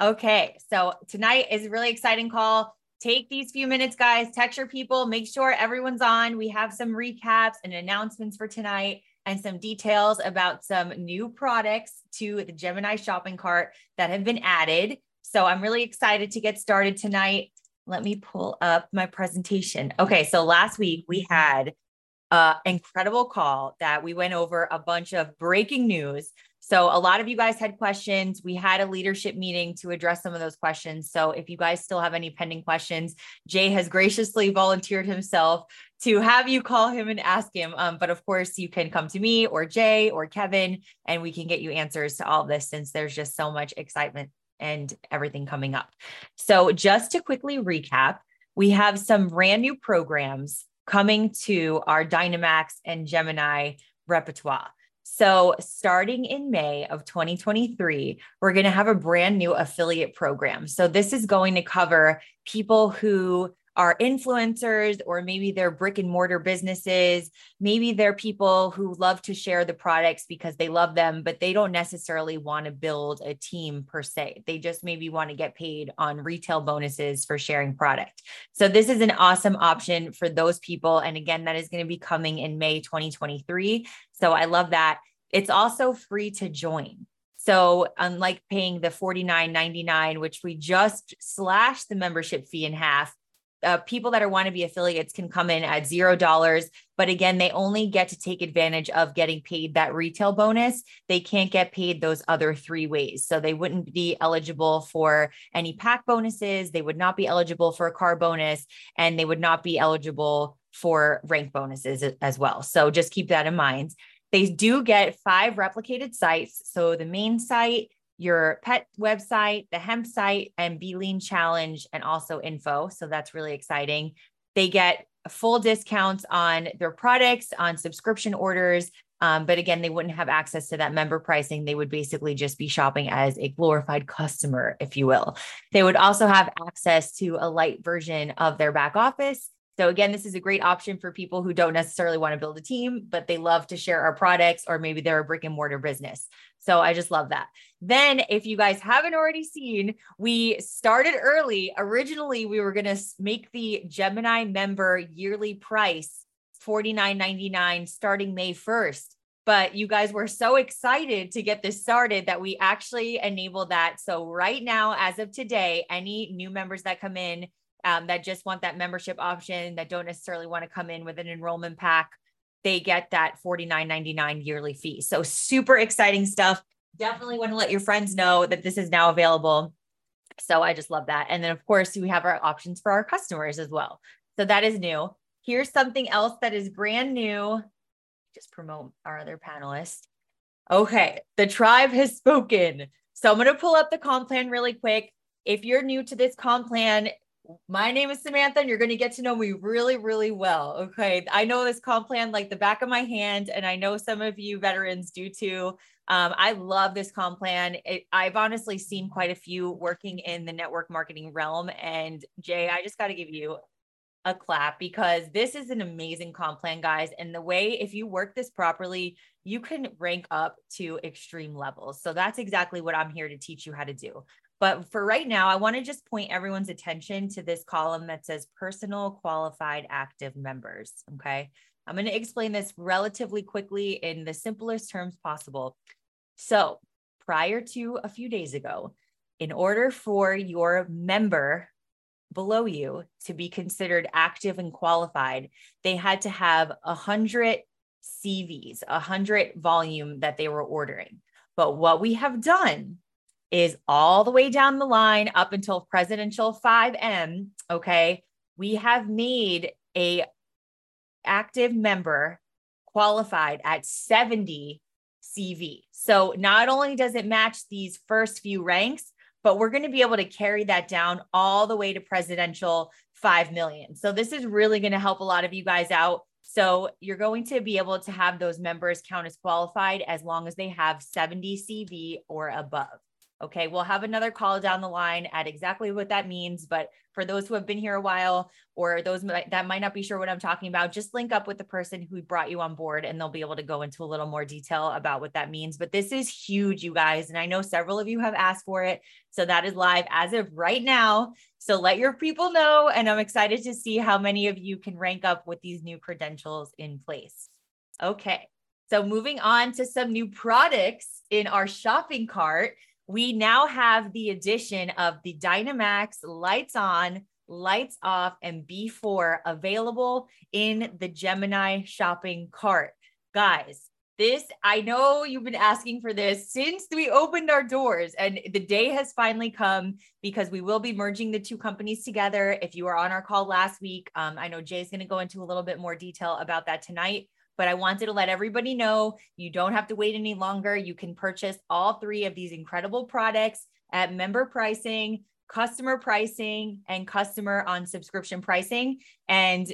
Okay, so tonight is a really exciting call. Take these few minutes, guys, text your people, make sure everyone's on. We have some recaps and announcements for tonight and some details about some new products to the Gemini shopping cart that have been added. So I'm really excited to get started tonight. Let me pull up my presentation. Okay, so last week we had an incredible call that we went over a bunch of breaking news so a lot of you guys had questions. We had a leadership meeting to address some of those questions. So if you guys still have any pending questions, Jay has graciously volunteered himself to have you call him and ask him. Um, but of course, you can come to me or Jay or Kevin, and we can get you answers to all this since there's just so much excitement and everything coming up. So just to quickly recap, we have some brand new programs coming to our Dynamax and Gemini repertoire. So, starting in May of 2023, we're going to have a brand new affiliate program. So, this is going to cover people who are influencers, or maybe they're brick and mortar businesses. Maybe they're people who love to share the products because they love them, but they don't necessarily want to build a team per se. They just maybe want to get paid on retail bonuses for sharing product. So, this is an awesome option for those people. And again, that is going to be coming in May 2023. So, I love that. It's also free to join. So, unlike paying the $49.99, which we just slashed the membership fee in half, uh, people that are want to be affiliates can come in at zero dollars but again they only get to take advantage of getting paid that retail bonus. They can't get paid those other three ways. So they wouldn't be eligible for any pack bonuses they would not be eligible for a car bonus and they would not be eligible for rank bonuses as well. So just keep that in mind. They do get five replicated sites. So the main site your pet website, the hemp site, and Be Lean Challenge, and also info. So that's really exciting. They get full discounts on their products, on subscription orders. Um, but again, they wouldn't have access to that member pricing. They would basically just be shopping as a glorified customer, if you will. They would also have access to a light version of their back office so again, this is a great option for people who don't necessarily want to build a team, but they love to share our products, or maybe they're a brick and mortar business. So I just love that. Then, if you guys haven't already seen, we started early. Originally, we were going to make the Gemini member yearly price $49.99 starting May 1st. But you guys were so excited to get this started that we actually enabled that. So, right now, as of today, any new members that come in, um, that just want that membership option that don't necessarily want to come in with an enrollment pack they get that $49.99 yearly fee. So super exciting stuff. Definitely want to let your friends know that this is now available. So i just love that. And then of course we have our options for our customers as well. So that is new. Here's something else that is brand new. Just promote our other panelists. Okay the tribe has spoken. So i'm going to pull up the comp plan really quick. If you're new to this comp plan my name is Samantha, and you're going to get to know me really, really well. Okay. I know this comp plan like the back of my hand, and I know some of you veterans do too. Um, I love this comp plan. It, I've honestly seen quite a few working in the network marketing realm. And Jay, I just got to give you a clap because this is an amazing comp plan, guys. And the way, if you work this properly, you can rank up to extreme levels. So that's exactly what I'm here to teach you how to do. But for right now, I want to just point everyone's attention to this column that says personal qualified active members. Okay. I'm going to explain this relatively quickly in the simplest terms possible. So, prior to a few days ago, in order for your member below you to be considered active and qualified, they had to have hundred CVs, hundred volume that they were ordering. But what we have done is all the way down the line up until presidential 5M, okay? We have made a active member qualified at 70 CV. So not only does it match these first few ranks, but we're going to be able to carry that down all the way to presidential 5 million. So this is really going to help a lot of you guys out. So you're going to be able to have those members count as qualified as long as they have 70 CV or above. Okay, we'll have another call down the line at exactly what that means. But for those who have been here a while or those that might not be sure what I'm talking about, just link up with the person who brought you on board and they'll be able to go into a little more detail about what that means. But this is huge, you guys. And I know several of you have asked for it. So that is live as of right now. So let your people know. And I'm excited to see how many of you can rank up with these new credentials in place. Okay. So moving on to some new products in our shopping cart we now have the addition of the Dynamax lights on, lights off, and B4 available in the Gemini shopping cart. Guys, this, I know you've been asking for this since we opened our doors, and the day has finally come because we will be merging the two companies together. If you were on our call last week, um, I know Jay's going to go into a little bit more detail about that tonight but I wanted to let everybody know you don't have to wait any longer. You can purchase all three of these incredible products at member pricing, customer pricing, and customer on subscription pricing. And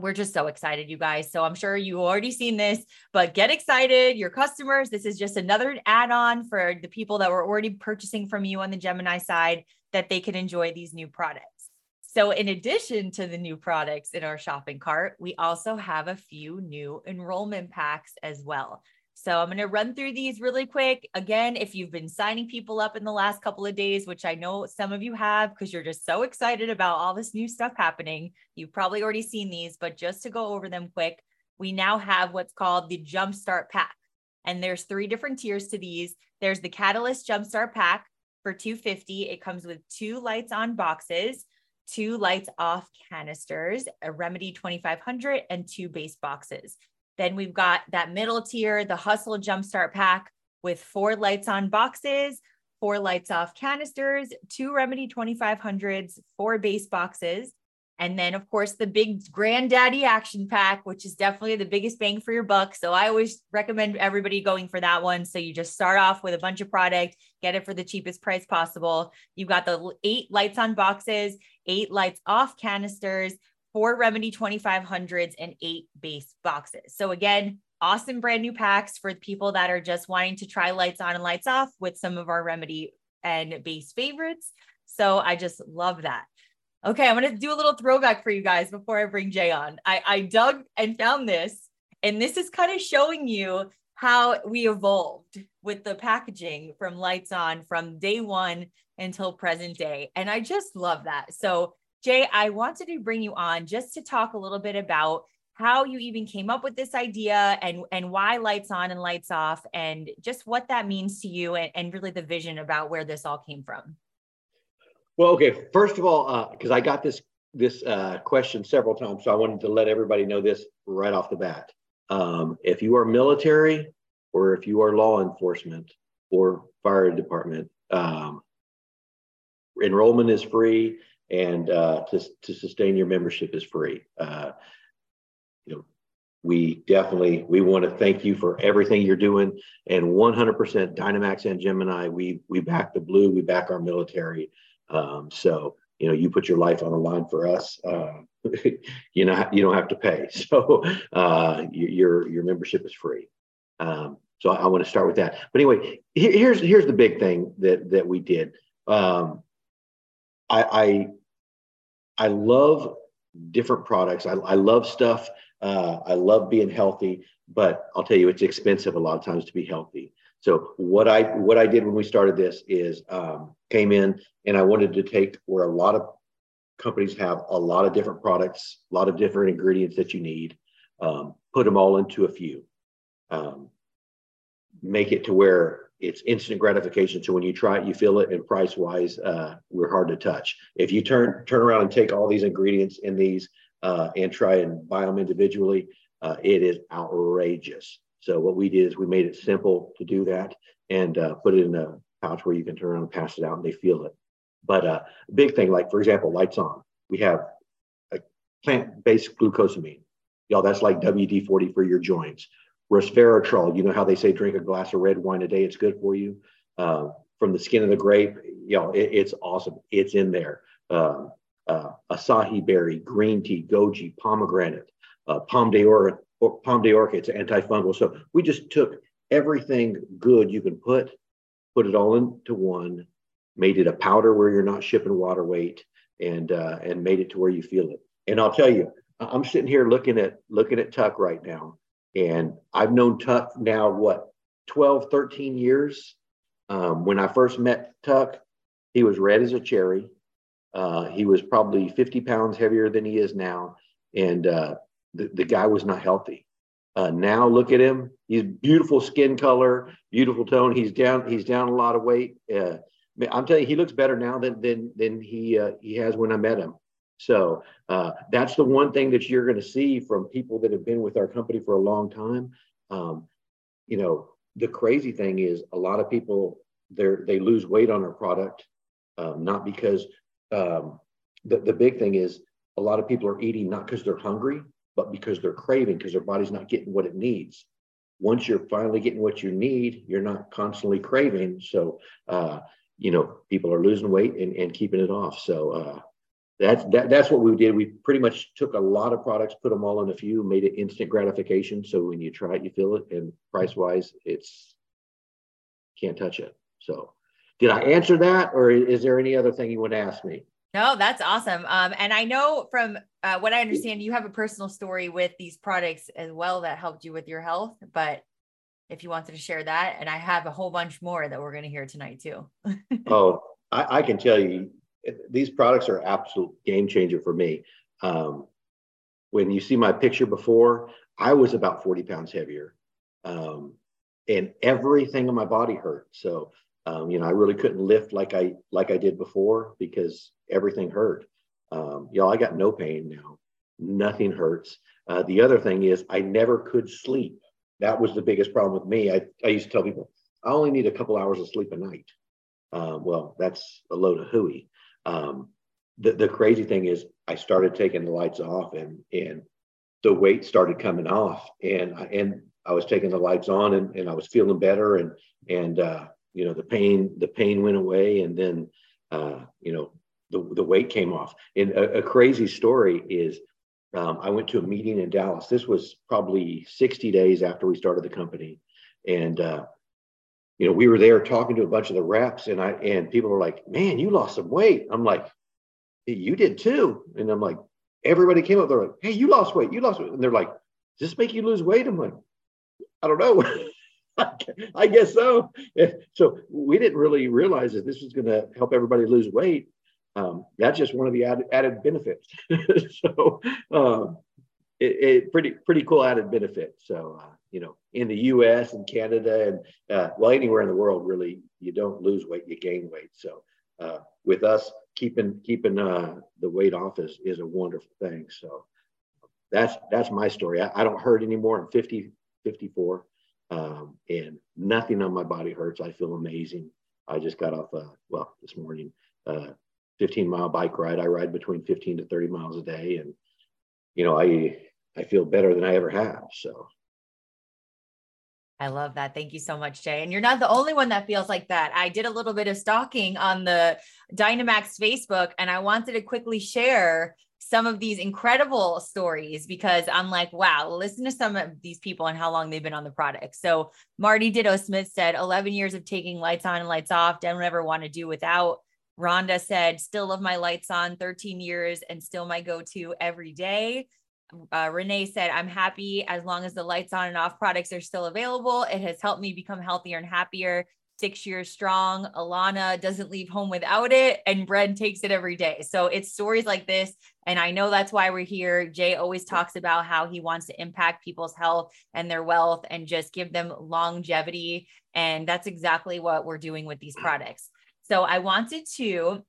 we're just so excited, you guys. So I'm sure you already seen this, but get excited, your customers. This is just another add on for the people that were already purchasing from you on the Gemini side that they can enjoy these new products. So, in addition to the new products in our shopping cart, we also have a few new enrollment packs as well. So, I'm going to run through these really quick. Again, if you've been signing people up in the last couple of days, which I know some of you have because you're just so excited about all this new stuff happening, you've probably already seen these, but just to go over them quick, we now have what's called the Jumpstart Pack. And there's three different tiers to these. There's the Catalyst Jumpstart Pack for 250. It comes with two lights on boxes two lights off canisters, a Remedy 2500, and two base boxes. Then we've got that middle tier, the Hustle Jumpstart Pack with four lights on boxes, four lights off canisters, two Remedy 2500s, four base boxes. And then, of course, the big granddaddy action pack, which is definitely the biggest bang for your buck. So I always recommend everybody going for that one. So you just start off with a bunch of product, get it for the cheapest price possible. You've got the eight lights on boxes, eight lights off canisters, four Remedy 2500s, and eight base boxes. So again, awesome brand new packs for people that are just wanting to try lights on and lights off with some of our Remedy and base favorites. So I just love that. Okay, I'm gonna do a little throwback for you guys before I bring Jay on. I, I dug and found this, and this is kind of showing you how we evolved with the packaging from lights on from day one until present day. And I just love that. So, Jay, I wanted to bring you on just to talk a little bit about how you even came up with this idea and and why lights on and lights off and just what that means to you and, and really the vision about where this all came from well, okay. First of all, because uh, I got this this uh, question several times, so I wanted to let everybody know this right off the bat. Um, if you are military, or if you are law enforcement, or fire department, um, enrollment is free, and uh, to to sustain your membership is free. Uh, you know, we definitely we want to thank you for everything you're doing, and 100% Dynamax and Gemini. We we back the blue. We back our military. Um, so, you know, you put your life on the line for us, uh, you know, you don't have to pay. So uh, your, your membership is free. Um, so I, I want to start with that. But anyway, here's, here's the big thing that, that we did. Um, I, I, I love different products. I, I love stuff. Uh, I love being healthy, but I'll tell you, it's expensive a lot of times to be healthy. So what I what I did when we started this is um, came in and I wanted to take where a lot of companies have a lot of different products, a lot of different ingredients that you need, um, put them all into a few, um, make it to where it's instant gratification. So when you try it, you feel it, and price wise, uh, we're hard to touch. If you turn turn around and take all these ingredients in these uh, and try and buy them individually, uh, it is outrageous. So what we did is we made it simple to do that and uh, put it in a pouch where you can turn around and pass it out and they feel it. But uh, big thing, like for example, lights on. We have a plant-based glucosamine. Y'all, that's like WD-40 for your joints. Resveratrol, you know how they say drink a glass of red wine a day, it's good for you. Uh, from the skin of the grape, y'all, it, it's awesome. It's in there. Um, uh, acai berry, green tea, goji, pomegranate, uh, pomme d'or, Pau d'Arco, it's antifungal. So we just took everything good you can put put it all into one, made it a powder where you're not shipping water weight, and uh, and made it to where you feel it. And I'll tell you, I'm sitting here looking at looking at Tuck right now, and I've known Tuck now what 12, 13 years. Um, when I first met Tuck, he was red as a cherry. Uh, he was probably 50 pounds heavier than he is now, and uh, the, the guy was not healthy. Uh, now look at him; he's beautiful skin color, beautiful tone. He's down. He's down a lot of weight. Uh, I'm telling you, he looks better now than than than he uh, he has when I met him. So uh, that's the one thing that you're going to see from people that have been with our company for a long time. Um, you know, the crazy thing is a lot of people they they lose weight on our product, um, not because um, the the big thing is a lot of people are eating not because they're hungry, but because they're craving because their body's not getting what it needs. Once you're finally getting what you need, you're not constantly craving. So, uh, you know, people are losing weight and, and keeping it off. So, uh, that's that, that's what we did. We pretty much took a lot of products, put them all in a few, made it instant gratification. So when you try it, you feel it, and price wise, it's can't touch it. So, did I answer that, or is there any other thing you want to ask me? No, that's awesome. Um, and I know from uh, what I understand, you have a personal story with these products as well that helped you with your health. But if you wanted to share that, and I have a whole bunch more that we're going to hear tonight too. oh, I, I can tell you these products are absolute game changer for me. Um, when you see my picture before, I was about 40 pounds heavier. Um, and everything in my body hurt. So, um, you know, I really couldn't lift like I like I did before because everything hurt. Um, y'all, I got no pain now. Nothing hurts. Uh, the other thing is I never could sleep. That was the biggest problem with me. I, I used to tell people I only need a couple hours of sleep a night. Uh, well, that's a load of hooey. Um, the, the crazy thing is I started taking the lights off and, and the weight started coming off and, and I was taking the lights on and, and I was feeling better and, and, uh, you know, the pain, the pain went away and then, uh, you know, the, the weight came off. And a, a crazy story is um, I went to a meeting in Dallas. This was probably 60 days after we started the company. And, uh, you know, we were there talking to a bunch of the reps, and I and people were like, "Man, you lost some weight." I'm like, "You did too," and I'm like, everybody came up. They're like, "Hey, you lost weight. You lost weight," and they're like, "Does this make you lose weight?" I'm like, "I don't know." I guess so. So we didn't really realize that this was going to help everybody lose weight. Um, that's just one of the added, added benefits. so um, it, it, pretty pretty cool added benefit. So uh, you know, in the U.S. and Canada and uh, well, anywhere in the world, really, you don't lose weight, you gain weight. So uh, with us, keeping keeping uh, the weight off is is a wonderful thing. So that's that's my story. I, I don't hurt anymore. I'm 50, 54, um, and nothing on my body hurts. I feel amazing. I just got off, uh, well, this morning, uh, 15 mile bike ride. I ride between 15 to 30 miles a day, and you know, I I feel better than I ever have. So I love that. Thank you so much, Jay. And you're not the only one that feels like that. I did a little bit of stalking on the Dynamax Facebook, and I wanted to quickly share some of these incredible stories because I'm like, wow, listen to some of these people and how long they've been on the product. So Marty Ditto Smith said 11 years of taking lights on and lights off, don't ever want to do without. Rhonda said, still love my lights on 13 years and still my go-to every day uh, Renee said, I'm happy as long as the lights on and off products are still available. It has helped me become healthier and happier. Six years strong. Alana doesn't leave home without it, and Brent takes it every day. So it's stories like this. And I know that's why we're here. Jay always talks about how he wants to impact people's health and their wealth and just give them longevity. And that's exactly what we're doing with these products. So I wanted to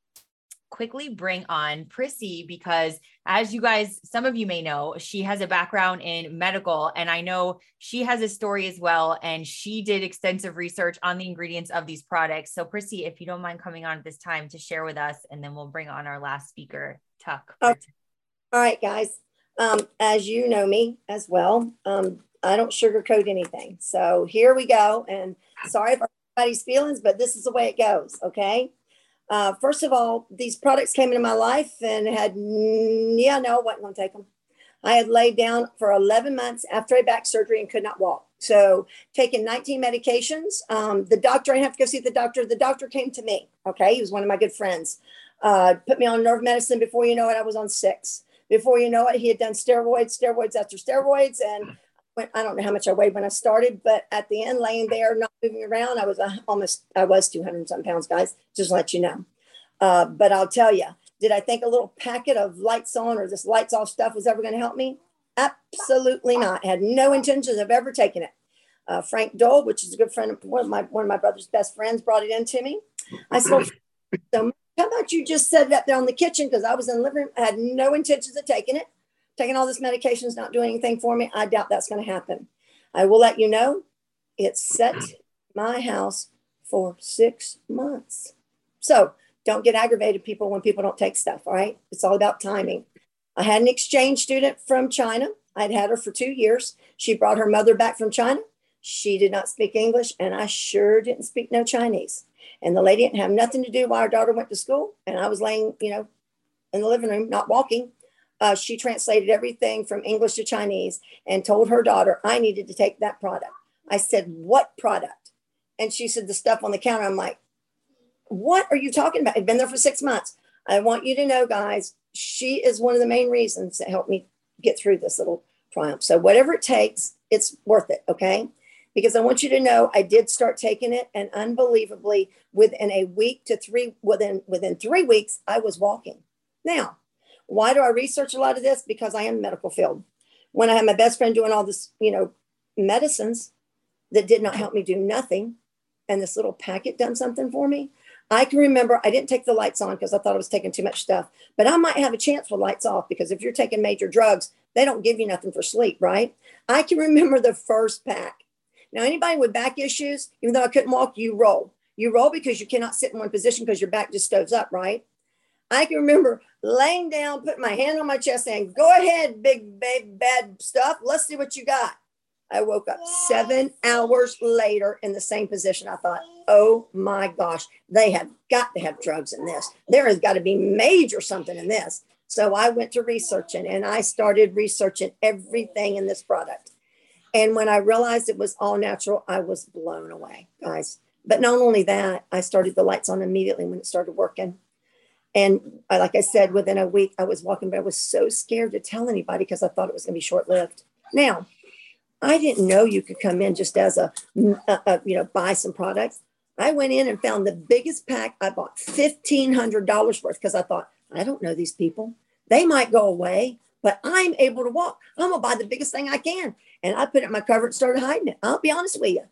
quickly bring on Prissy because, as you guys, some of you may know, she has a background in medical, and I know she has a story as well. And she did extensive research on the ingredients of these products. So, Prissy, if you don't mind coming on at this time to share with us, and then we'll bring on our last speaker, Tuck. Oh, all right, guys. Um, as you know me as well, um, I don't sugarcoat anything. So here we go. And sorry for everybody's feelings, but this is the way it goes. Okay. Uh, first of all, these products came into my life and had, yeah, no, I wasn't going to take them. I had laid down for 11 months after a back surgery and could not walk. So, taking 19 medications. Um, the doctor, I didn't have to go see the doctor. The doctor came to me. Okay. He was one of my good friends. Uh, put me on nerve medicine. Before you know it, I was on six. Before you know it, he had done steroids, steroids after steroids. And I don't know how much I weighed when I started, but at the end, laying there, not moving around, I was uh, almost, I was 200 some pounds, guys, just let you know. Uh, but I'll tell you, did I think a little packet of lights on or this lights off stuff was ever going to help me? Absolutely not. I had no intentions of ever taking it. Uh, Frank Dole, which is a good friend of one of my one of my brother's best friends, brought it in to me. I said, so how about you just set it up there in the kitchen? Because I was in the living room, I had no intentions of taking it. Taking all this medication is not doing anything for me. I doubt that's going to happen. I will let you know it set my house for six months. So don't get aggravated, people, when people don't take stuff. All right. It's all about timing. I had an exchange student from China. I'd had her for two years. She brought her mother back from China. She did not speak English, and I sure didn't speak no Chinese. And the lady didn't have nothing to do while our daughter went to school. And I was laying, you know, in the living room, not walking. Uh, she translated everything from English to Chinese and told her daughter I needed to take that product. I said, What product? And she said, The stuff on the counter. I'm like, What are you talking about? I've been there for six months. I want you to know, guys, she is one of the main reasons that helped me get through this little triumph. So, whatever it takes, it's worth it. Okay because I want you to know I did start taking it, and unbelievably, within a week to three within within three weeks, I was walking. Now, why do I research a lot of this? Because I am medical field. When I had my best friend doing all this, you know, medicines that did not help me do nothing, and this little packet done something for me. I can remember I didn't take the lights on because I thought I was taking too much stuff, but I might have a chance with lights off because if you're taking major drugs, they don't give you nothing for sleep, right? I can remember the first pack now, anybody with back issues, even though I couldn't walk, you roll. You roll because you cannot sit in one position because your back just stoves up, right? I can remember laying down, putting my hand on my chest, saying, Go ahead, big, big, bad stuff. Let's see what you got. I woke up seven hours later in the same position. I thought, oh my gosh, they have got to have drugs in this. There has got to be major something in this. So I went to researching and I started researching everything in this product. And when I realized it was all natural, I was blown away, guys. But not only that, I started the lights on immediately when it started working. And I, like I said, within a week, I was walking, but I was so scared to tell anybody because I thought it was going to be short lived. Now, I didn't know you could come in just as a, mm, a, a, you know, buy some products. I went in and found the biggest pack. I bought $1,500 worth because I thought, I don't know these people. They might go away, but I'm able to walk. I'm going to buy the biggest thing I can. And I put it in my cover and started hiding it. I'll be honest with you.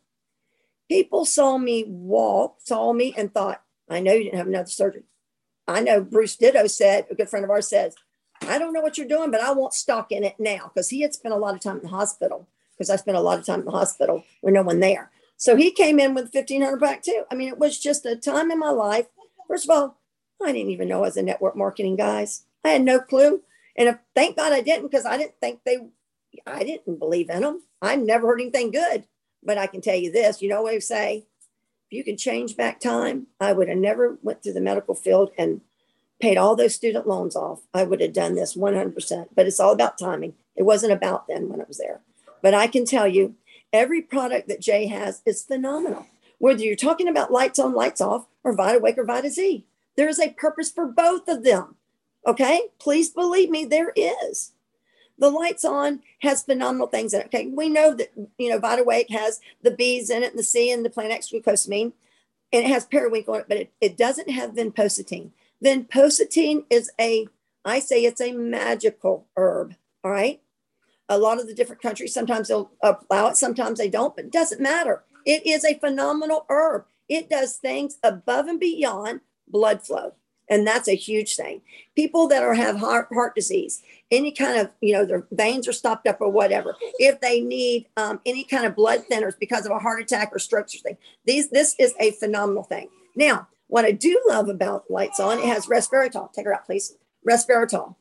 People saw me walk, saw me, and thought, I know you didn't have another surgery. I know Bruce Ditto said, a good friend of ours says, I don't know what you're doing, but I want stock in it now because he had spent a lot of time in the hospital because I spent a lot of time in the hospital with no one there. So he came in with 1500 back too. I mean, it was just a time in my life. First of all, I didn't even know I was a network marketing guys. I had no clue. And if, thank God I didn't because I didn't think they I didn't believe in them. I never heard anything good. But I can tell you this, you know what I say? You could change back time, I would have never went through the medical field and paid all those student loans off. I would have done this 100%. But it's all about timing. It wasn't about then when it was there. But I can tell you, every product that Jay has is phenomenal. Whether you're talking about lights on, lights off, or VitaWake or Vita Z, there is a purpose for both of them. Okay, please believe me, there is. The lights on has phenomenal things in it. Okay, we know that you know VitaWake has the bees in it, and the C and the plant glucosamine, and it has periwinkle on it, but it, it doesn't have vinpocetine. Vinpocetine is a, I say it's a magical herb. All right. A lot of the different countries sometimes they'll allow it, sometimes they don't, but it doesn't matter. It is a phenomenal herb. It does things above and beyond blood flow and that's a huge thing. People that are have heart, heart disease any kind of you know their veins are stopped up or whatever if they need um, any kind of blood thinners because of a heart attack or strokes or thing these this is a phenomenal thing. Now what i do love about lights on it has resveratrol. Take her out please. Resveratrol.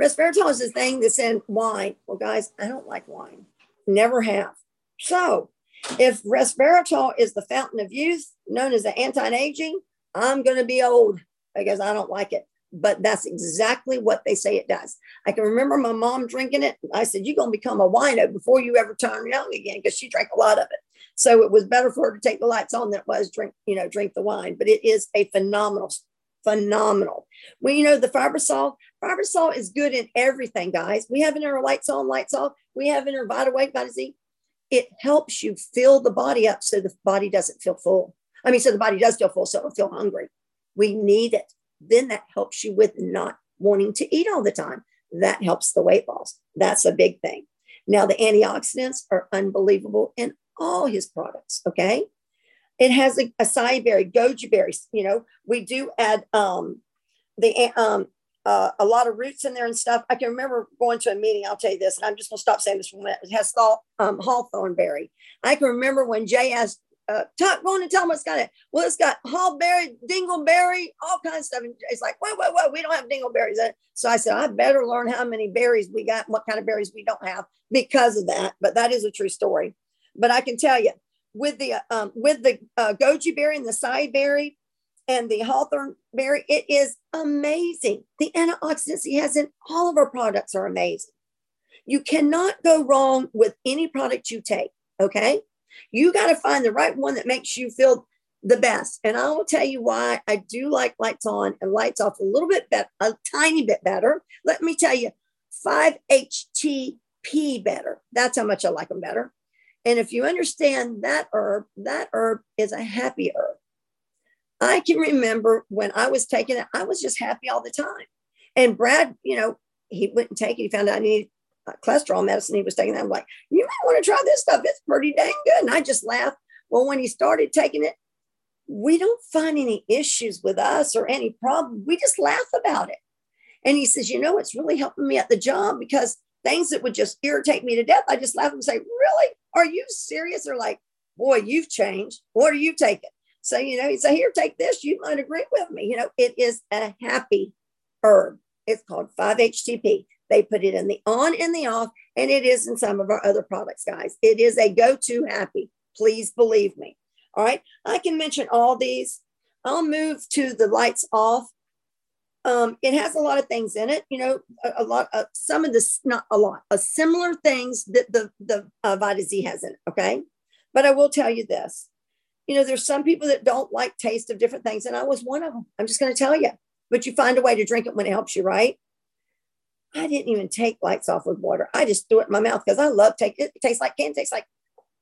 Resveratrol is the thing that's in wine. Well guys i don't like wine. Never have. So if resveratrol is the fountain of youth known as the anti-aging i'm going to be old because I don't like it. but that's exactly what they say it does. I can remember my mom drinking it. I said, You're going to become a wino before you ever turn young again because she drank a lot of it. So it was better for her to take the lights on than it was drink, you know, drink the wine. But it is a phenomenal, phenomenal. Well, you know, the Fibersol, Fibersol is good in everything, guys. We have in our lights on, lights off. We have in our Vita Wake, Vita Z. It helps you fill the body up so the body doesn't feel full. I mean, so the body does feel full, so it'll feel hungry. We need it. Then that helps you with not wanting to eat all the time. That helps the weight loss. That's a big thing. Now, the antioxidants are unbelievable in all his products. Okay. It has a acai berry, goji berries. You know, we do add um, the um, uh, a lot of roots in there and stuff. I can remember going to a meeting. I'll tell you this, and I'm just going to stop saying this for a minute. It has salt, um, hawthorn berry. I can remember when Jay asked uh, Tuck, going and tell them it's got it. Well, it's got hallberry, dingleberry, all kinds of stuff. And it's like, wait, wait, wait, we don't have dingleberries. So I said, I better learn how many berries we got, and what kind of berries we don't have because of that. But that is a true story. But I can tell you, with the um, with the uh, goji berry and the acai berry and the hawthorn berry, it is amazing. The antioxidants he has in all of our products are amazing. You cannot go wrong with any product you take. Okay. You got to find the right one that makes you feel the best. And I will tell you why I do like lights on and lights off a little bit better, a tiny bit better. Let me tell you, 5-HTP better. That's how much I like them better. And if you understand that herb, that herb is a happy herb. I can remember when I was taking it, I was just happy all the time. And Brad, you know, he wouldn't take it. He found out uh, cholesterol medicine he was taking. I'm like, you might want to try this stuff. It's pretty dang good. And I just laughed. Well, when he started taking it, we don't find any issues with us or any problem. We just laugh about it. And he says, you know, it's really helping me at the job because things that would just irritate me to death, I just laugh and say, really? Are you serious? They're like, boy, you've changed. What are you taking? So, you know, he said, here, take this. You might agree with me. You know, it is a happy herb. It's called 5-HTP. They put it in the on and the off, and it is in some of our other products, guys. It is a go to happy. Please believe me. All right. I can mention all these. I'll move to the lights off. Um, it has a lot of things in it, you know, a, a lot of some of this, not a lot, of similar things that the, the uh, Vita Z has in it. Okay. But I will tell you this you know, there's some people that don't like taste of different things, and I was one of them. I'm just going to tell you, but you find a way to drink it when it helps you, right? I didn't even take lights off with water. I just threw it in my mouth because I love take it. It tastes like candy, tastes like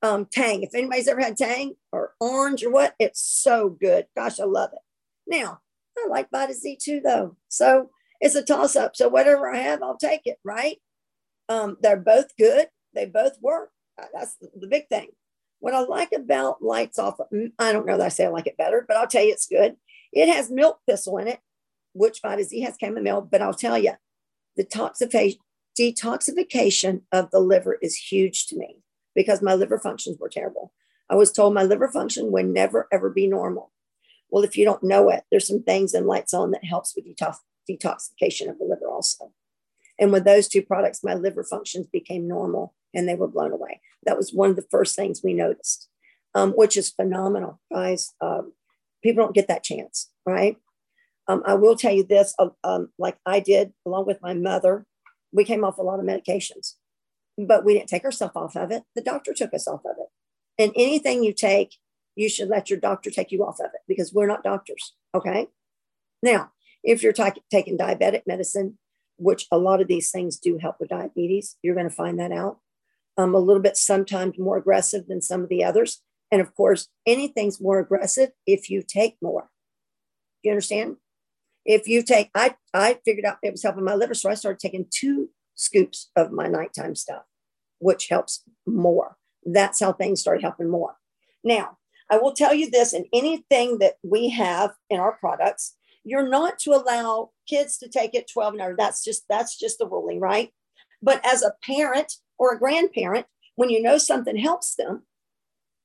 um, Tang. If anybody's ever had Tang or orange or what, it's so good. Gosh, I love it. Now, I like Vita Z too, though. So it's a toss up. So whatever I have, I'll take it, right? Um, they're both good. They both work. Uh, that's the big thing. What I like about lights off, mm, I don't know that I say I like it better, but I'll tell you it's good. It has milk thistle in it, which Vita Z has chamomile, but I'll tell you, the toxification, detoxification of the liver is huge to me because my liver functions were terrible. I was told my liver function would never ever be normal. Well, if you don't know it, there's some things in lights on that helps with detox, detoxification of the liver also. And with those two products, my liver functions became normal and they were blown away. That was one of the first things we noticed, um, which is phenomenal, guys. Um, people don't get that chance, right? Um, I will tell you this, uh, um, like I did along with my mother, we came off a lot of medications, but we didn't take ourselves off of it. The doctor took us off of it. And anything you take, you should let your doctor take you off of it because we're not doctors. Okay. Now, if you're t- taking diabetic medicine, which a lot of these things do help with diabetes, you're going to find that out. Um, a little bit sometimes more aggressive than some of the others. And of course, anything's more aggressive if you take more. You understand? If you take, I, I figured out it was helping my liver. So I started taking two scoops of my nighttime stuff, which helps more. That's how things started helping more. Now, I will tell you this in anything that we have in our products, you're not to allow kids to take it 12 and. That's just that's just the ruling, right? But as a parent or a grandparent, when you know something helps them,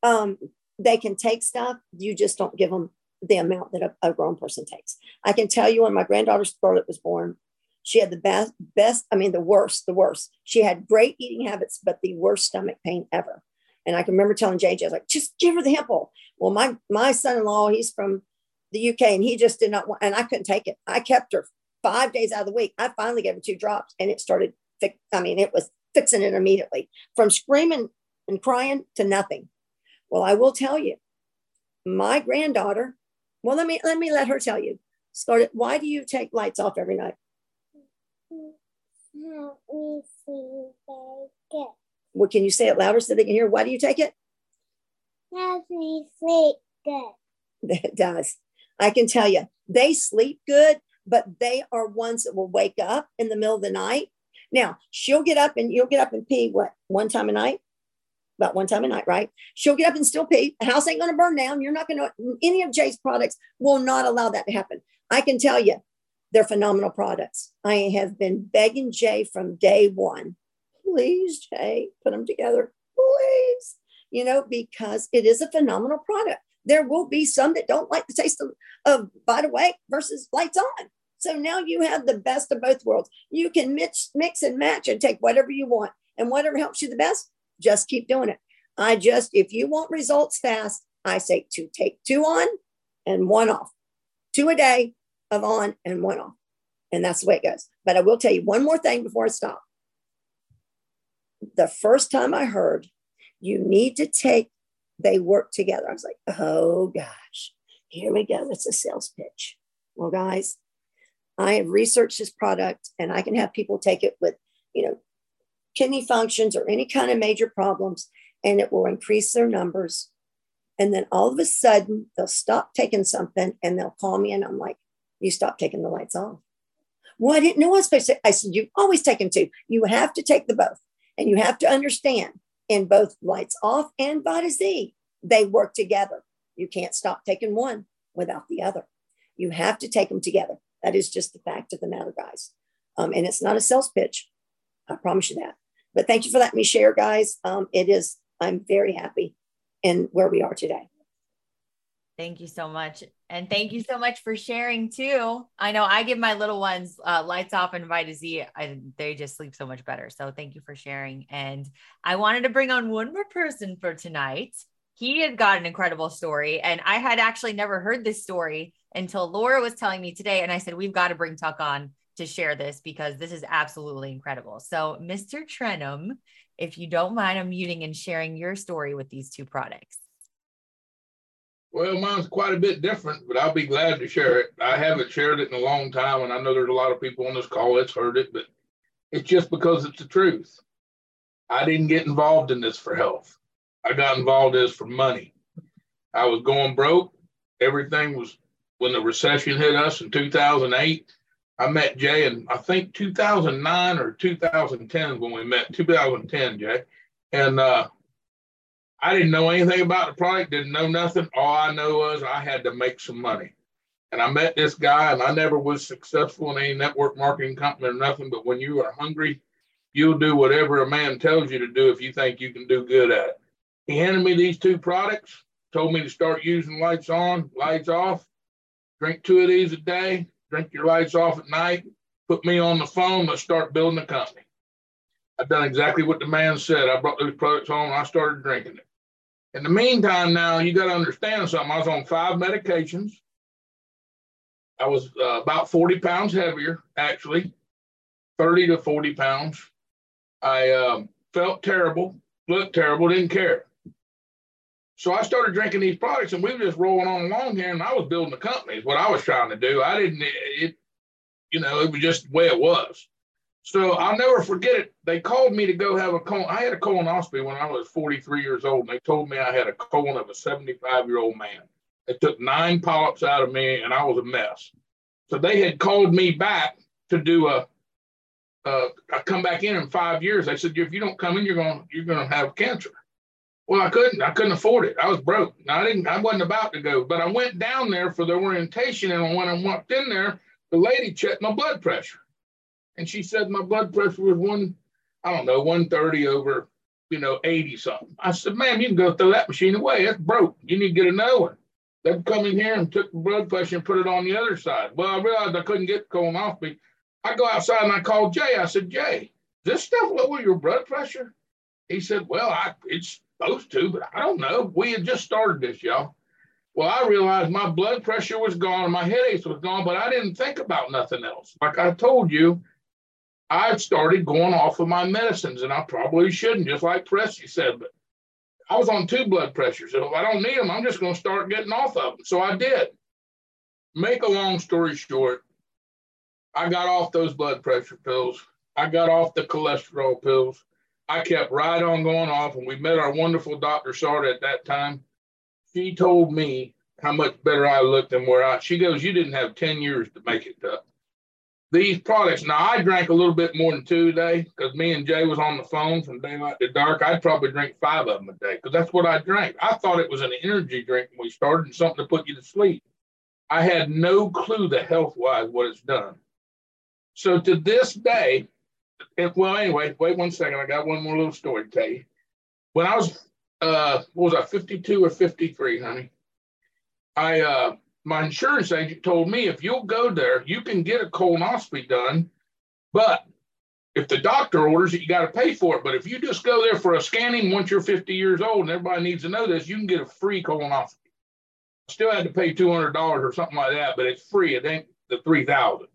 um, they can take stuff. You just don't give them the amount that a, a grown person takes. I can tell you when my granddaughter Scarlett was born, she had the best, best, I mean, the worst, the worst. She had great eating habits, but the worst stomach pain ever. And I can remember telling JJ, I was like, just give her the Hempel. Well, my my son-in-law, he's from the UK and he just did not want, and I couldn't take it. I kept her five days out of the week. I finally gave her two drops and it started, I mean, it was fixing it immediately from screaming and crying to nothing. Well, I will tell you, my granddaughter, well, let me let me let her tell you. Started, why do you take lights off every night? Help me sleep good. Can you say it louder so they can hear? Why do you take it? Help me sleep good. It does. I can tell you, they sleep good, but they are ones that will wake up in the middle of the night. Now, she'll get up and you'll get up and pee what one time a night? About one time a night, right? She'll get up and still pee. The house ain't going to burn down. You're not going to, any of Jay's products will not allow that to happen. I can tell you, they're phenomenal products. I have been begging Jay from day one, please, Jay, put them together, please. You know, because it is a phenomenal product. There will be some that don't like the taste of, of Vita Awake versus lights on. So now you have the best of both worlds. You can mix, mix and match and take whatever you want. And whatever helps you the best, just keep doing it. I just, if you want results fast, I say to take two on and one off, two a day of on and one off. And that's the way it goes. But I will tell you one more thing before I stop. The first time I heard you need to take, they work together. I was like, oh gosh, here we go. It's a sales pitch. Well, guys, I have researched this product and I can have people take it with, you know, kidney functions or any kind of major problems, and it will increase their numbers. And then all of a sudden, they'll stop taking something and they'll call me, and I'm like, You stop taking the lights off. Well, I didn't know I was supposed to. I said, You've always taken two. You have to take the both. And you have to understand in both lights off and Vita Z, they work together. You can't stop taking one without the other. You have to take them together. That is just the fact of the matter, guys. Um, and it's not a sales pitch. I promise you that. But thank you for letting me share, guys. Um, it is, I'm very happy in where we are today. Thank you so much. And thank you so much for sharing too. I know I give my little ones uh, lights off and Vita Z, and they just sleep so much better. So thank you for sharing. And I wanted to bring on one more person for tonight. He had got an incredible story, and I had actually never heard this story until Laura was telling me today. And I said, We've got to bring Tuck on to share this because this is absolutely incredible. So, Mr. Trenum, if you don't mind unmuting and sharing your story with these two products. Well, mine's quite a bit different, but I'll be glad to share it. I haven't shared it in a long time, and I know there's a lot of people on this call that's heard it, but it's just because it's the truth. I didn't get involved in this for health. I got involved in this for money. I was going broke. Everything was when the recession hit us in 2008. I met Jay in I think 2009 or 2010 when we met. 2010, Jay, and uh, I didn't know anything about the product, didn't know nothing. All I know was I had to make some money. And I met this guy, and I never was successful in any network marketing company or nothing. But when you are hungry, you'll do whatever a man tells you to do if you think you can do good at it. He handed me these two products, told me to start using lights on, lights off, drink two of these a day, drink your lights off at night, put me on the phone, let's start building a company. I've done exactly what the man said. I brought those products home and I started drinking it. In the meantime, now you got to understand something. I was on five medications. I was uh, about 40 pounds heavier, actually, 30 to 40 pounds. I um, felt terrible, looked terrible, didn't care. So I started drinking these products and we were just rolling on along here and I was building a company is what I was trying to do. I didn't, it, you know, it was just the way it was. So I'll never forget it. They called me to go have a colon. I had a colonoscopy when I was 43 years old, and they told me I had a colon of a 75 year old man. They took nine polyps out of me, and I was a mess. So they had called me back to do a. Uh, come back in in five years. They said, if you don't come in, you're going you're going to have cancer. Well, I couldn't. I couldn't afford it. I was broke. I didn't. I wasn't about to go. But I went down there for the orientation, and when I walked in there, the lady checked my blood pressure and she said my blood pressure was one, I don't know, 130 over, you know, 80 something. I said, ma'am, you can go throw that machine away. That's broke. You need to get another one. They come in here and took the blood pressure and put it on the other side. Well, I realized I couldn't get going off me. I go outside and I called Jay. I said, Jay, this stuff lower your blood pressure? He said, Well, I it's supposed to, but I don't know. We had just started this, y'all. Well, I realized my blood pressure was gone my headaches was gone, but I didn't think about nothing else. Like I told you, I started going off of my medicines, and I probably shouldn't, just like Prissy said. But I was on two blood pressures. So if I don't need them, I'm just going to start getting off of them. So I did. Make a long story short, I got off those blood pressure pills. I got off the cholesterol pills. I kept right on going off, and we met our wonderful Dr. Sarda at that time. She told me how much better I looked than where I. She goes, "You didn't have ten years to make it up." These products. Now I drank a little bit more than two a day because me and Jay was on the phone from daylight to dark. I'd probably drink five of them a day because that's what I drank. I thought it was an energy drink when we started and something to put you to sleep. I had no clue the health wise what it's done. So to this day, if, well, anyway, wait one second. I got one more little story to tell you. When I was, uh, what was I, 52 or 53, honey? I, uh, my insurance agent told me if you'll go there, you can get a colonoscopy done, but if the doctor orders it, you got to pay for it. But if you just go there for a scanning once you're 50 years old, and everybody needs to know this, you can get a free colonoscopy. Still had to pay $200 or something like that, but it's free. It ain't the 3000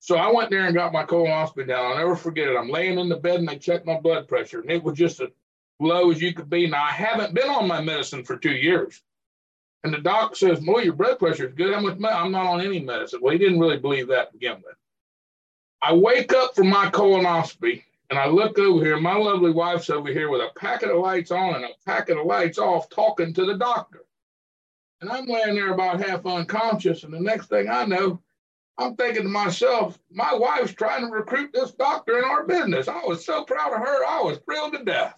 so I went there and got my colonoscopy done. I'll never forget it. I'm laying in the bed and they checked my blood pressure, and it was just as low as you could be. Now I haven't been on my medicine for two years. And the doc says, Boy, your blood pressure is good. How much I'm not on any medicine. Well, he didn't really believe that to begin with. I wake up from my colonoscopy and I look over here. My lovely wife's over here with a packet of lights on and a packet of lights off talking to the doctor. And I'm laying there about half unconscious. And the next thing I know, I'm thinking to myself, my wife's trying to recruit this doctor in our business. I was so proud of her. I was thrilled to death.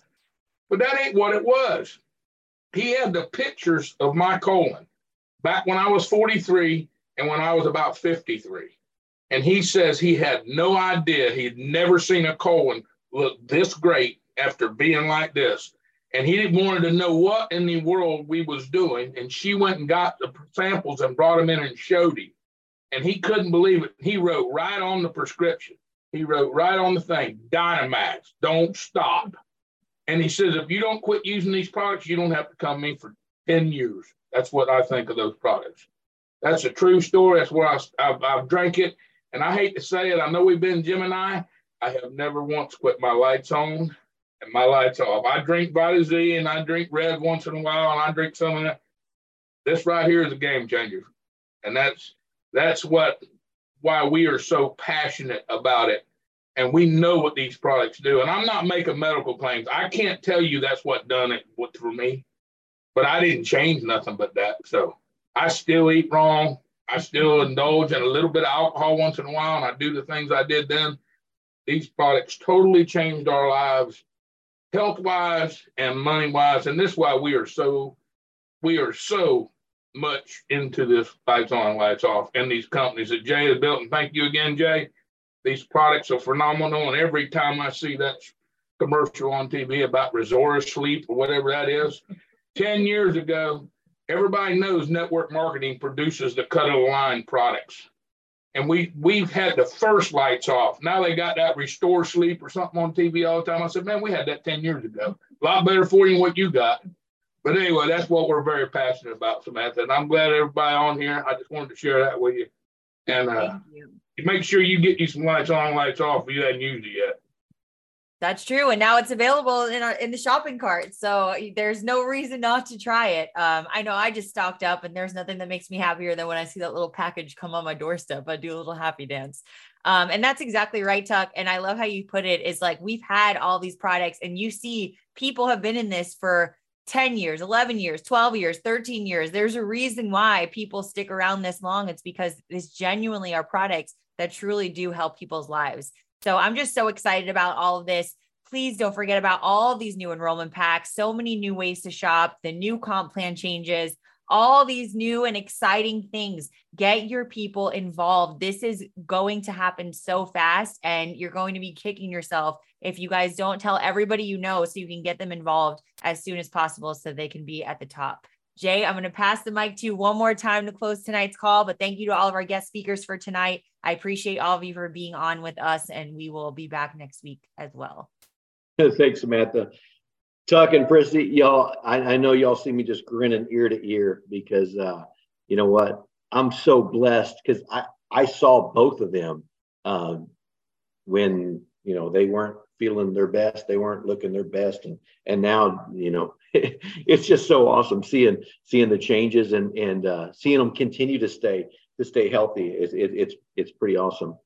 But that ain't what it was. He had the pictures of my colon back when I was 43 and when I was about 53. And he says he had no idea. He'd never seen a colon look this great after being like this. And he wanted to know what in the world we was doing. And she went and got the samples and brought them in and showed him and he couldn't believe it. He wrote right on the prescription. He wrote right on the thing, Dynamax, don't stop. And he says, if you don't quit using these products, you don't have to come in for 10 years. That's what I think of those products. That's a true story. That's where I, I've, I've drank it. And I hate to say it. I know we've been Gemini. I have never once quit my lights on and my lights off. I drink Vita Z and I drink red once in a while and I drink some of that. This right here is a game changer. And that's that's what why we are so passionate about it. And we know what these products do. And I'm not making medical claims. I can't tell you that's what done it for me, but I didn't change nothing but that. So I still eat wrong. I still indulge in a little bit of alcohol once in a while, and I do the things I did then. These products totally changed our lives, health wise and money wise. And this is why we are so, we are so much into this lights on, lights off, and these companies that Jay has built. And thank you again, Jay. These products are phenomenal. And every time I see that commercial on TV about Resora Sleep or whatever that is, 10 years ago, everybody knows network marketing produces the cut of the line products. And we we've had the first lights off. Now they got that restore sleep or something on TV all the time. I said, man, we had that 10 years ago. A lot better for you than what you got. But anyway, that's what we're very passionate about, Samantha. And I'm glad everybody on here. I just wanted to share that with you. And uh, you. make sure you get you some lights on, lights off if you haven't used it yet. That's true, and now it's available in our in the shopping cart. So there's no reason not to try it. Um, I know I just stocked up, and there's nothing that makes me happier than when I see that little package come on my doorstep. I do a little happy dance. Um, and that's exactly right, Tuck. And I love how you put it. Is like we've had all these products, and you see people have been in this for 10 years, 11 years, 12 years, 13 years. There's a reason why people stick around this long. It's because this genuinely are products that truly do help people's lives. So I'm just so excited about all of this. Please don't forget about all these new enrollment packs, so many new ways to shop, the new comp plan changes, all these new and exciting things. Get your people involved. This is going to happen so fast, and you're going to be kicking yourself if you guys don't tell everybody you know so you can get them involved as soon as possible so they can be at the top. Jay, I'm going to pass the mic to you one more time to close tonight's call, but thank you to all of our guest speakers for tonight. I appreciate all of you for being on with us, and we will be back next week as well. Thanks, Samantha. Tuck and Prissy, y'all, I, I know y'all see me just grinning ear to ear because uh, you know what? I'm so blessed because I, I saw both of them um, when you know they weren't feeling their best, they weren't looking their best, and and now you know it's just so awesome seeing seeing the changes and and uh, seeing them continue to stay to stay healthy. It, it, it's it's pretty awesome.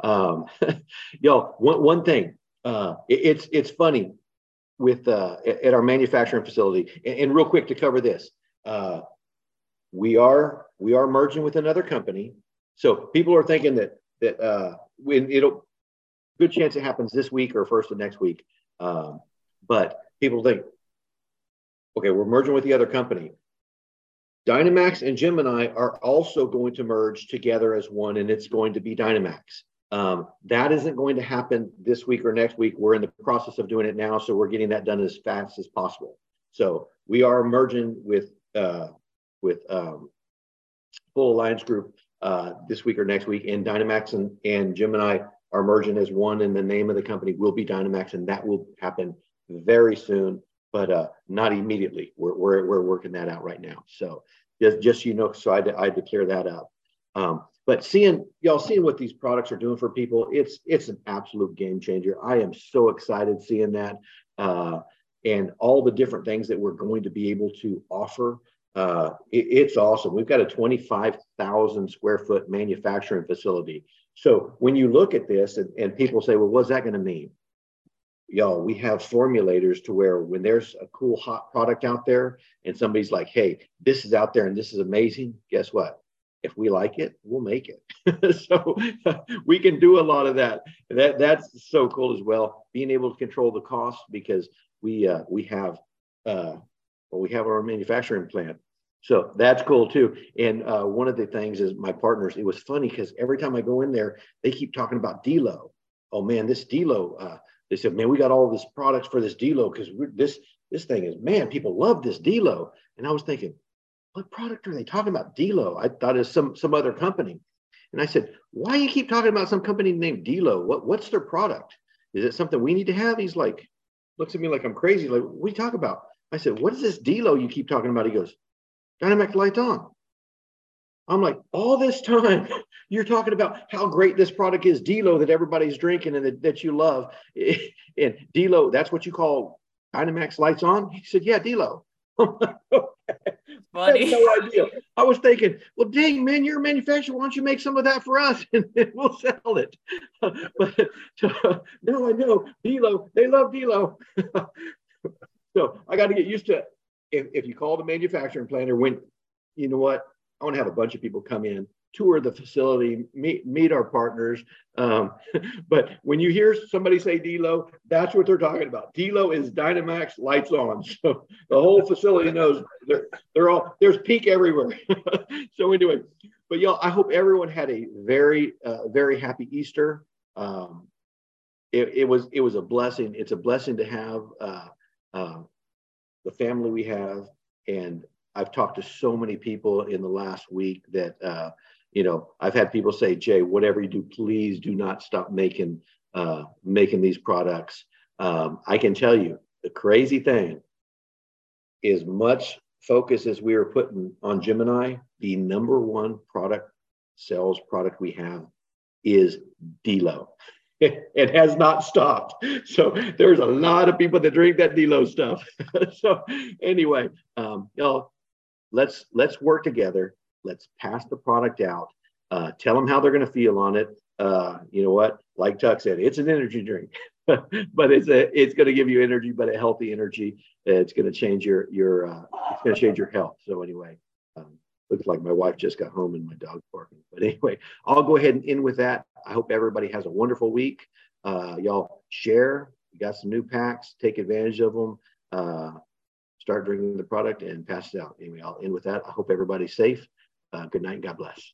Um, yo, one one thing, uh, it, it's it's funny with uh, at our manufacturing facility. And, and, real quick to cover this, uh, we are we are merging with another company. So people are thinking that that uh, when it'll good chance it happens this week or first of next week. Um, but people think, okay, we're merging with the other company. Dynamax and Gemini are also going to merge together as one, and it's going to be Dynamax. Um, that isn't going to happen this week or next week. We're in the process of doing it now, so we're getting that done as fast as possible. So we are merging with uh, with um, Full Alliance Group uh, this week or next week, and Dynamax and, and Gemini are merging as one, and the name of the company will be Dynamax, and that will happen very soon, but uh, not immediately. We're, we're, we're working that out right now. So just, just so you know, so I, I clear that up. Um, but seeing y'all seeing what these products are doing for people, it's it's an absolute game changer. I am so excited seeing that, uh, and all the different things that we're going to be able to offer. Uh, it, it's awesome. We've got a 25,000 square foot manufacturing facility. So when you look at this and, and people say, well, what's that going to mean? Y'all, we have formulators to where when there's a cool hot product out there and somebody's like, hey, this is out there and this is amazing, guess what? If we like it, we'll make it. so we can do a lot of that. That that's so cool as well. Being able to control the cost because we uh, we have uh, well we have our manufacturing plant. So that's cool too. And uh, one of the things is my partners. It was funny because every time I go in there, they keep talking about D-Lo. Oh man, this D-Lo. Uh, they said, man, we got all this products for this D-Lo because this this thing is man, people love this D-Lo. And I was thinking, what product are they talking about? D-Lo. I thought it was some, some other company. And I said, why you keep talking about some company named D-Lo? What, what's their product? Is it something we need to have? He's like, looks at me like I'm crazy. Like, what you talking about? I said, what is this D-Lo you keep talking about? He goes, Dynamax Lights On. I'm like, all this time you're talking about how great this product is, D-Lo, that everybody's drinking and that, that you love. And D-Lo, that's what you call Dynamax Lights On? He said, yeah, D-Lo. Funny. I had no idea. I was thinking, well, dang, man, you're a manufacturer. Why don't you make some of that for us and we'll sell it? but uh, no, I know D-Lo. They love D-Lo. so I got to get used to if, if you call the manufacturing planner when, you know what, I want to have a bunch of people come in tour the facility, meet meet our partners. Um, but when you hear somebody say D-Lo, that's what they're talking about. D-Lo is Dynamax lights on. So the whole facility knows they're, they're all there's peak everywhere. so anyway, but y'all, I hope everyone had a very uh, very happy Easter. Um, it, it, was it was a blessing. It's a blessing to have uh, uh, the family we have and I've talked to so many people in the last week that uh, you know, I've had people say, Jay, whatever you do, please do not stop making uh, making these products. Um, I can tell you the crazy thing is much focus as we are putting on Gemini, the number one product sales product we have is D-Lo. it has not stopped. So there's a lot of people that drink that D-Lo stuff. so anyway, um, y'all, let's let's work together Let's pass the product out. Uh, tell them how they're going to feel on it. Uh, you know what? Like Tuck said, it's an energy drink, but it's a it's going to give you energy, but a healthy energy. It's going to change your your uh, it's going to change your health. So anyway, um, looks like my wife just got home and my dog's barking. But anyway, I'll go ahead and end with that. I hope everybody has a wonderful week. Uh, y'all share. We got some new packs. Take advantage of them. Uh, start drinking the product and pass it out. Anyway, I'll end with that. I hope everybody's safe. Uh, good night. God bless.